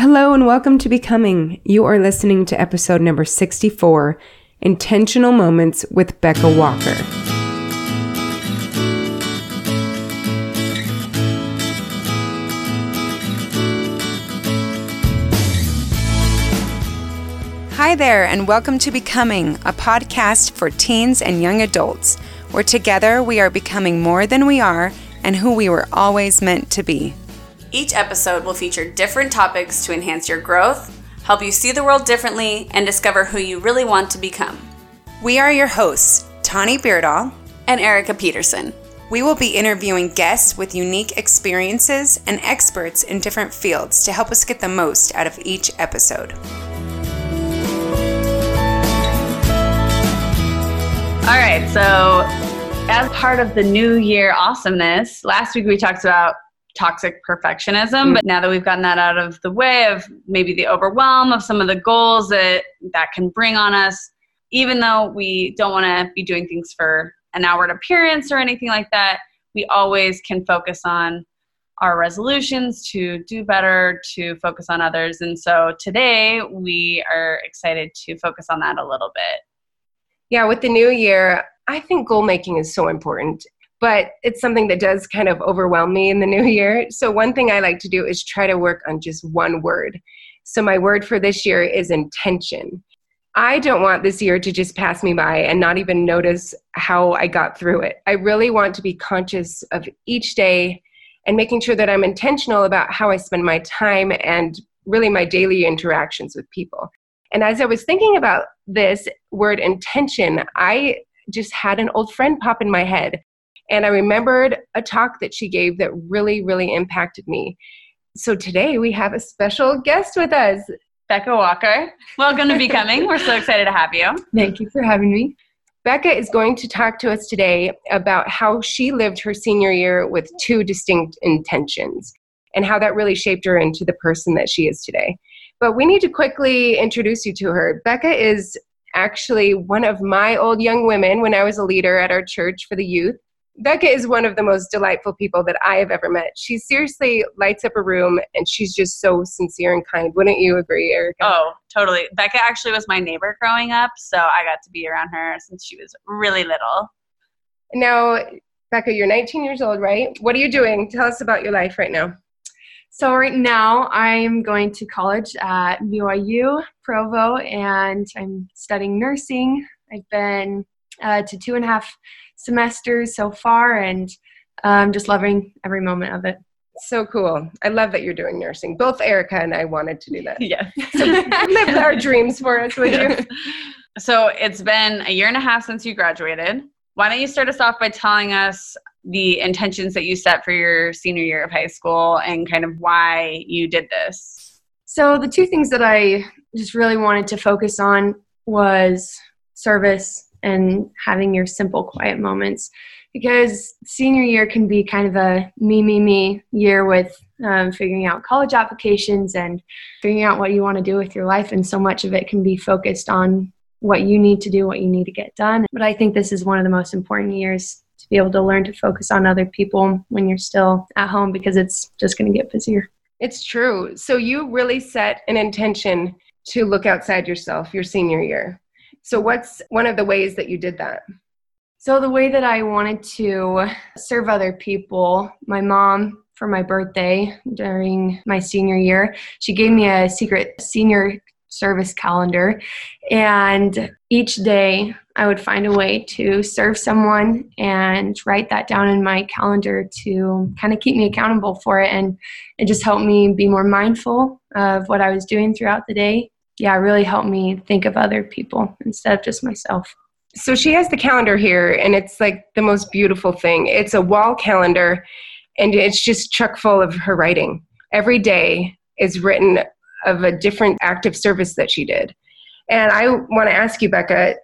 Hello and welcome to Becoming. You are listening to episode number 64 Intentional Moments with Becca Walker. Hi there, and welcome to Becoming, a podcast for teens and young adults, where together we are becoming more than we are and who we were always meant to be. Each episode will feature different topics to enhance your growth, help you see the world differently, and discover who you really want to become. We are your hosts, Tani Beardall and Erica Peterson. We will be interviewing guests with unique experiences and experts in different fields to help us get the most out of each episode. All right, so as part of the new year awesomeness, last week we talked about toxic perfectionism, mm-hmm. but now that we've gotten that out of the way of maybe the overwhelm of some of the goals that that can bring on us, even though we don't want to be doing things for an outward appearance or anything like that, we always can focus on our resolutions to do better, to focus on others. And so today we are excited to focus on that a little bit. Yeah, with the new year, I think goal making is so important, but it's something that does kind of overwhelm me in the new year. So, one thing I like to do is try to work on just one word. So, my word for this year is intention. I don't want this year to just pass me by and not even notice how I got through it. I really want to be conscious of each day and making sure that I'm intentional about how I spend my time and really my daily interactions with people. And as I was thinking about this word intention, I just had an old friend pop in my head. And I remembered a talk that she gave that really, really impacted me. So today we have a special guest with us. Becca Walker. Welcome to Becoming. We're so excited to have you. Thank you for having me. Becca is going to talk to us today about how she lived her senior year with two distinct intentions and how that really shaped her into the person that she is today. But we need to quickly introduce you to her. Becca is actually one of my old young women when I was a leader at our church for the youth. Becca is one of the most delightful people that I have ever met. She seriously lights up a room and she's just so sincere and kind. Wouldn't you agree, Erica? Oh, totally. Becca actually was my neighbor growing up, so I got to be around her since she was really little. Now, Becca, you're 19 years old, right? What are you doing? Tell us about your life right now. So right now I'm going to college at BYU Provo and I'm studying nursing. I've been uh, to two and a half semesters so far and I'm um, just loving every moment of it. So cool. I love that you're doing nursing. Both Erica and I wanted to do that. Yeah. So live our dreams for us, would you? So it's been a year and a half since you graduated. Why don't you start us off by telling us the intentions that you set for your senior year of high school and kind of why you did this? So, the two things that I just really wanted to focus on was service and having your simple, quiet moments. Because senior year can be kind of a me, me, me year with um, figuring out college applications and figuring out what you want to do with your life. And so much of it can be focused on what you need to do, what you need to get done. But I think this is one of the most important years to be able to learn to focus on other people when you're still at home because it's just going to get busier. It's true. So you really set an intention to look outside yourself your senior year. So what's one of the ways that you did that? So the way that I wanted to serve other people, my mom for my birthday during my senior year, she gave me a secret senior service calendar. And each day I would find a way to serve someone and write that down in my calendar to kind of keep me accountable for it. And it just helped me be more mindful of what I was doing throughout the day. Yeah, really helped me think of other people instead of just myself. So she has the calendar here, and it's like the most beautiful thing. It's a wall calendar, and it's just chock full of her writing. Every day is written of a different act of service that she did. And I want to ask you, Becca,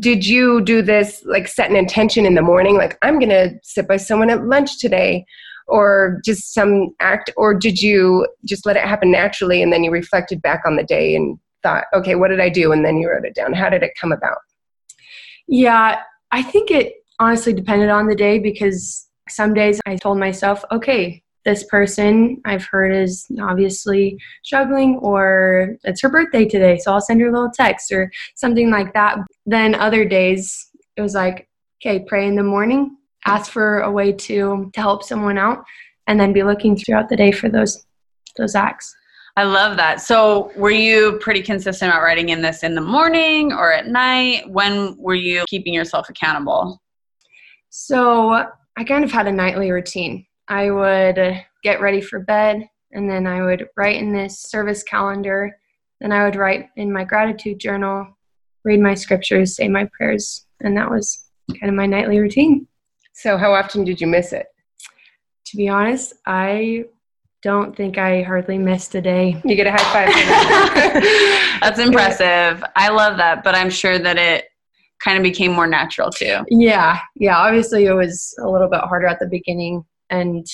did you do this like set an intention in the morning, like I'm going to sit by someone at lunch today, or just some act, or did you just let it happen naturally and then you reflected back on the day and thought, okay, what did I do? And then you wrote it down. How did it come about? Yeah, I think it honestly depended on the day because some days I told myself, okay, this person I've heard is obviously struggling, or it's her birthday today, so I'll send her a little text or something like that. Then other days, it was like, okay, pray in the morning, ask for a way to to help someone out, and then be looking throughout the day for those those acts. I love that. So, were you pretty consistent about writing in this in the morning or at night? When were you keeping yourself accountable? So, I kind of had a nightly routine. I would get ready for bed and then I would write in this service calendar. Then I would write in my gratitude journal, read my scriptures, say my prayers, and that was kind of my nightly routine. So, how often did you miss it? To be honest, I don't think I hardly missed a day. You get a high five. That's impressive. I love that, but I'm sure that it kind of became more natural too. Yeah, yeah. Obviously, it was a little bit harder at the beginning, and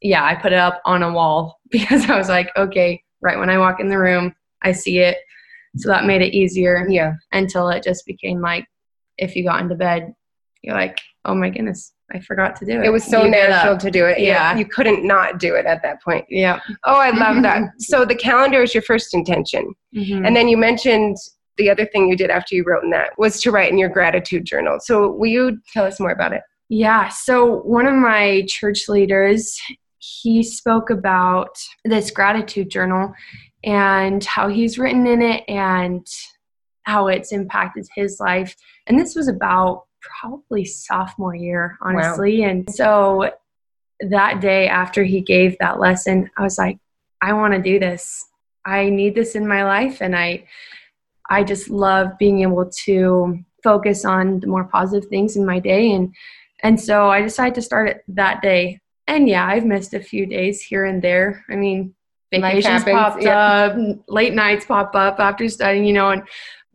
yeah, I put it up on a wall because I was like, okay, right when I walk in the room, I see it, so that made it easier. yeah. Until it just became like, if you got into bed, you're like, oh my goodness, I forgot to do it. It was so You natural to do it. Yeah. You couldn't not do it at that point. Yeah. Oh, I love that. so the calendar is your first intention. Mhm. And then you mentioned the other thing you did after you wrote in that was to write in your gratitude journal. So will you tell us more about it? Yeah. So one of my church leaders, he spoke about this gratitude journal and how he's written in it and how it's impacted his life. And this was about probably sophomore year, honestly. And so that day after he gave that lesson, I was like, I want to do this. I need this in my life and I I just love being able to focus on the more positive things in my day and and so I decided to start it that day. And yeah, I've missed a few days here and there. I mean, vacations popped yep. up, late nights pop up after studying, you know, and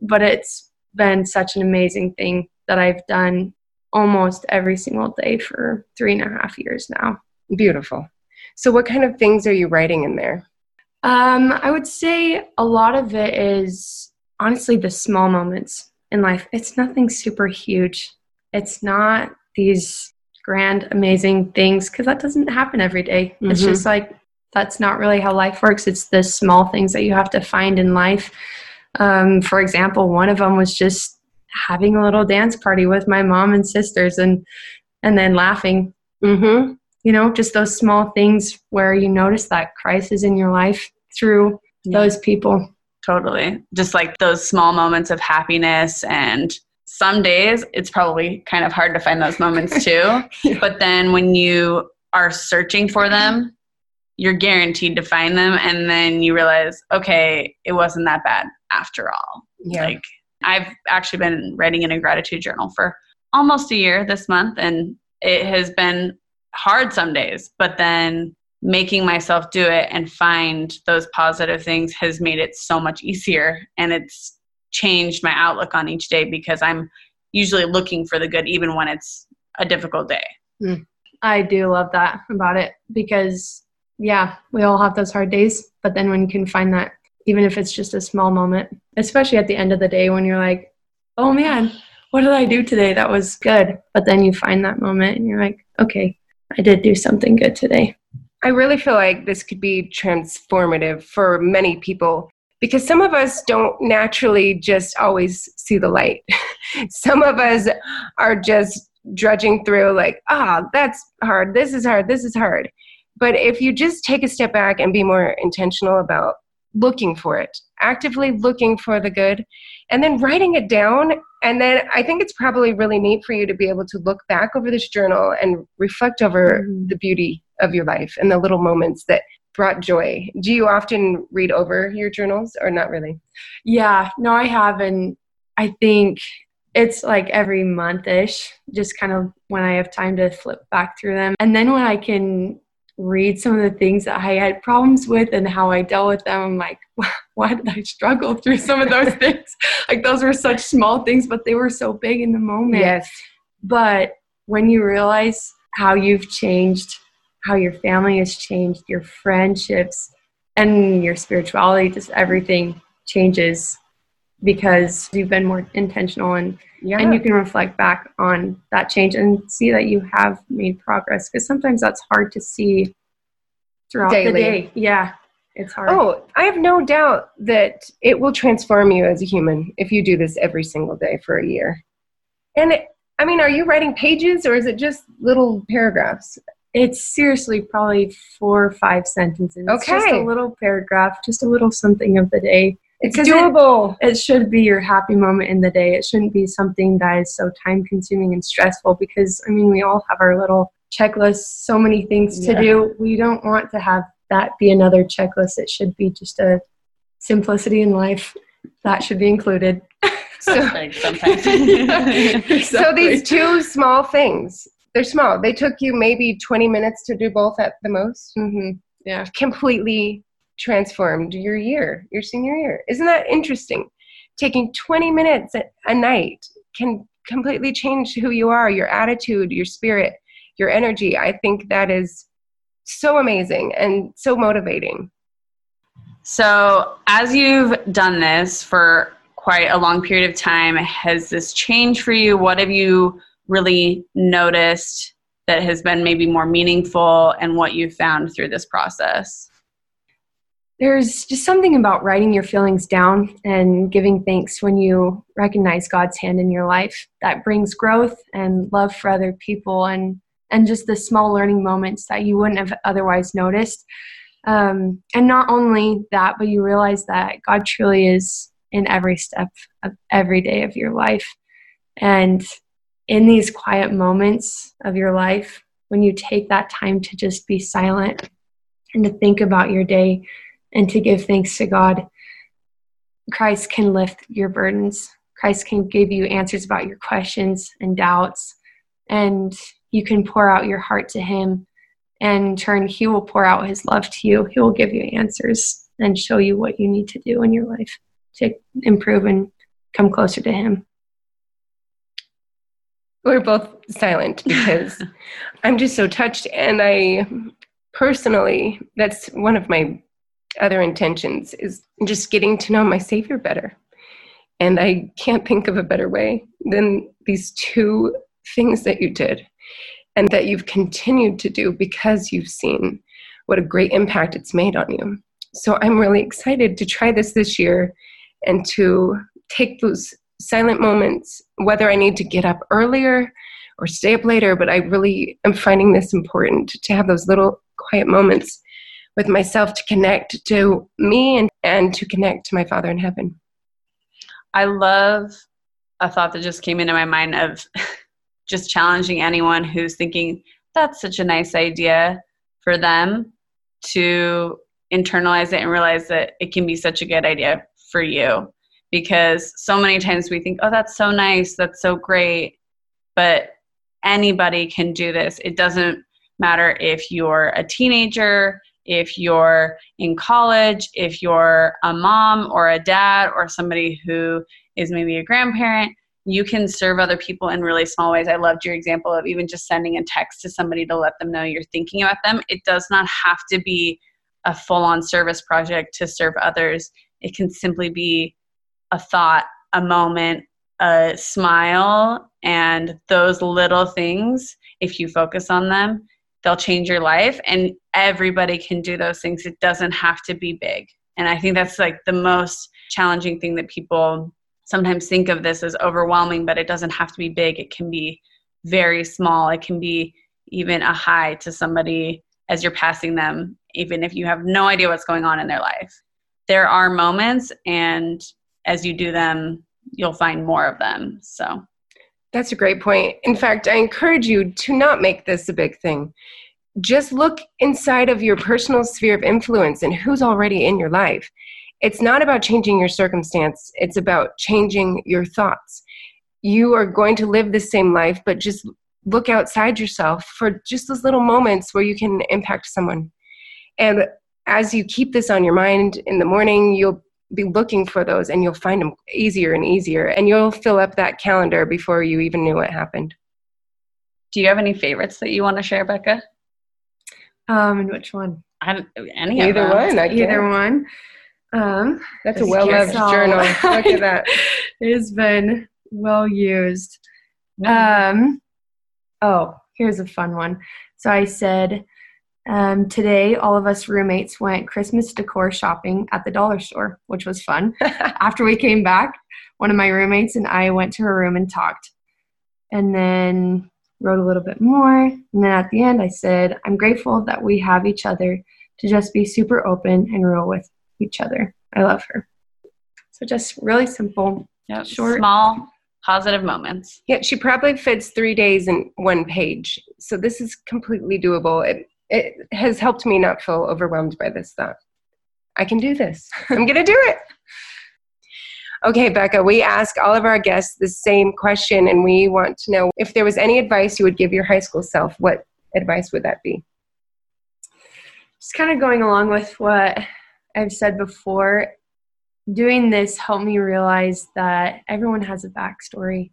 but it's been such an amazing thing that I've done almost every single day for three and a half years now. Beautiful. So what kind of things are you writing in there? Um, I would say a lot of it is honestly the small moments in life. It's nothing super huge. It's not these grand, amazing things because that doesn't happen every day. It's Mhm. just like that's not really how life works. It's the small things that you have to find in life. Um, for example, one of them was just having a little dance party with my mom and sisters, and and then laughing Mm-hmm. you know just those small things where you notice that christ is in your life through Yeah. those people Totally. Just like those small moments of happiness. And some days it's probably kind of hard to find those moments too. Yeah. But then when you are searching for them, you're guaranteed to find them. And then you realize, okay, it wasn't that bad after all. Yeah. Like I've actually been writing in a gratitude journal for almost a year this month, and it has been hard some days, but then making myself do it and find those positive things has made it so much easier and it's changed my outlook on each day because I'm usually looking for the good even when it's a difficult day. Mm. i do love that about it because yeah we all have those hard days but then when you can find that even if it's just a small moment especially at the end of the day when you're like oh man what did i do today that was good but then you find that moment and you're like okay i did do something good today I really feel like this could be transformative for many people because some of us don't naturally just always see the light. some of us are just drudging through, like, ah, that's hard, this is hard, this is hard. But if you just take a step back and be more intentional about looking for it, actively looking for the good, and then writing it down. And then I think it's probably really neat for you to be able to look back over this journal and reflect over Mhm. the beauty of your life and the little moments that brought joy. Do you often read over your journals or not really? Yeah, no, I have, and I think it's like every month ish, just kind of when I have time to flip back through them. And then when I can read some of the things that I had problems with and how I dealt with them, I'm like, why did I struggle through some of those things? Like, those were such small things, but they were so big in the moment. Yes. But when you realize how you've changed, how your family has changed, your friendships, and your spirituality, just everything changes because you've been more intentional and, Yeah. and you can reflect back on that change and see that you have made progress because sometimes that's hard to see throughout Daily. the day. Yeah, it's hard. Oh, I have no doubt that it will transform you as a human if you do this every single day for a year. And it, I mean, are you writing pages or is it just little paragraphs? It's seriously probably four or five sentences. It's just Okay. a little paragraph, just a little something of the day. It's Because it- doable. It should be your happy moment in the day. It shouldn't be something that is so time consuming and stressful because, I mean, we all have our little checklists, so many things to Yeah. do. We don't want to have that be another checklist. It should be just a simplicity in life that should be included. So, Like sometimes. so these two small things, they're small. They took you maybe 20 minutes to do both at the most. Mm-hmm. Yeah. Completely transformed your year, your senior year. Isn't that interesting? Taking 20 minutes a, night can completely change who you are, your attitude, your spirit, your energy. I think that is so amazing and so motivating. So, as you've done this for quite a long period of time, has this changed for you? What have you really noticed that has been maybe more meaningful and what you've found through this process? There's just something about writing your feelings down and giving thanks when you recognize God's hand in your life that brings growth and love for other people and and just the small learning moments that you wouldn't have otherwise noticed. Um, and not only that, but you realize that God truly is in every step of every day of your life. And in these quiet moments of your life, when you take that time to just be silent and to think about your day and to give thanks to God, Christ can lift your burdens. Christ can give you answers about your questions and doubts. And you can pour out your heart to Him. And in turn, He will pour out His love to you. He will give you answers and show you what you need to do in your life to improve and come closer to Him. We're both silent because I'm just so touched. And I personally, that's one of my other intentions is just getting to know my Savior better. And I can't think of a better way than these two things that you did and that you've continued to do because you've seen what a great impact it's made on you. So I'm really excited to try this this year and to take those silent moments, whether I need to get up earlier or stay up later, but I really am finding this important to have those little quiet moments with myself to connect to me and, and to connect to my Father in heaven. I love a thought that just came into my mind of just challenging anyone who's thinking that's such a nice idea for them to internalize it and realize that it can be such a good idea for you because so many times we think oh that's so nice that's so great but anybody can do this it doesn't matter if you're a teenager if you're in college if you're a mom or a dad or somebody who is maybe a grandparent you can serve other people in really small ways. I loved your example of even just sending a text to somebody to let them know you're thinking about them. It does not have to be a full on service project to serve others, it can simply be a thought, a moment, a smile, and those little things, if you focus on them, they'll change your life. And everybody can do those things. It doesn't have to be big. And I think that's like the most challenging thing that people sometimes think of this as overwhelming, but it doesn't have to be big. It can be very small. It can be even a hi to somebody as you're passing them, even if you have no idea what's going on in their life. There are moments, and as you do them, you'll find more of them. So, That's a great point. In fact, I encourage you to not make this a big thing. Just look inside of your personal sphere of influence and who's already in your life. It's not about changing your circumstance, it's about changing your thoughts. You are going to live the same life, but just look outside yourself for just those little moments where you can impact someone. And as you keep this on your mind in the morning, you'll be looking for those and you'll find them easier and easier and you'll fill up that calendar before you even knew what happened. do you have any favorites that you want to share, Becca? Um, and which one? I don't, any of Either them. one, I Either guess. one. Um, That's a well loved carousel. journal. Look at that. it has been well used. Mm-hmm. Um, oh, here's a fun one. So I said, Um, today, all of us roommates went Christmas decor shopping at the dollar store, which was fun. After we came back, one of my roommates and I went to her room and talked. And then wrote a little bit more. And then at the end, I said, I'm grateful that we have each other to just be super open and real with each other. I love her. So just really simple, Yep. Short. Small positive moments. Yeah, she probably fits three days in one page. So this is completely doable. It it has helped me not feel overwhelmed by this thought. I can do this. I'm gonna do it. Okay, Becca, we ask all of our guests the same question, and we want to know if there was any advice you would give your high school self, what advice would that be? just kind of going along with what I've said before, doing this helped me realize that everyone has a backstory.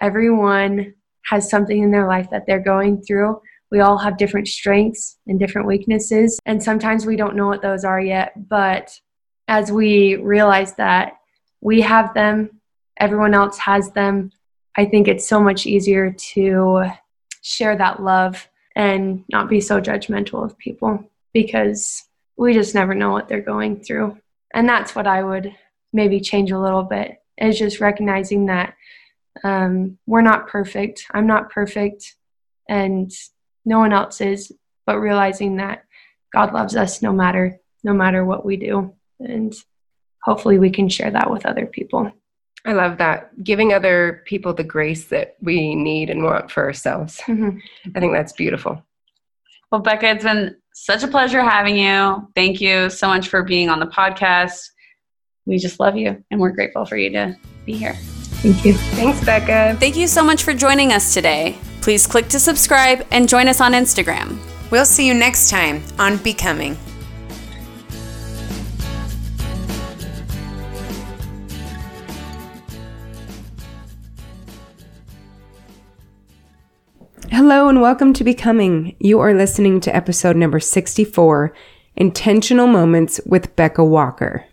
Everyone has something in their life that they're going through. We all have different strengths and different weaknesses, and sometimes we don't know what those are yet. But as we realize that we have them, everyone else has them, I think it's so much easier to share that love and not be so judgmental of people because we just never know what they're going through. And that's what I would maybe change a little bit is just recognizing that um, we're not perfect. I'm not perfect, and no one else is. But realizing that God loves us no matter no matter what we do, and hopefully we can share that with other people. I love that. Giving other people the grace that we need and want for ourselves. Mhm. I think that's beautiful. Well, Becca, it's been such a pleasure having you. Thank you so much for being on the podcast. We just love you and we're grateful for you to be here. Thank you. Thanks, Becca. Thank you so much for joining us today. Please click to subscribe and join us on Instagram. We'll see you next time on Becoming. Hello and welcome to Becoming. You are listening to episode number 64 Intentional Moments with Becca Walker.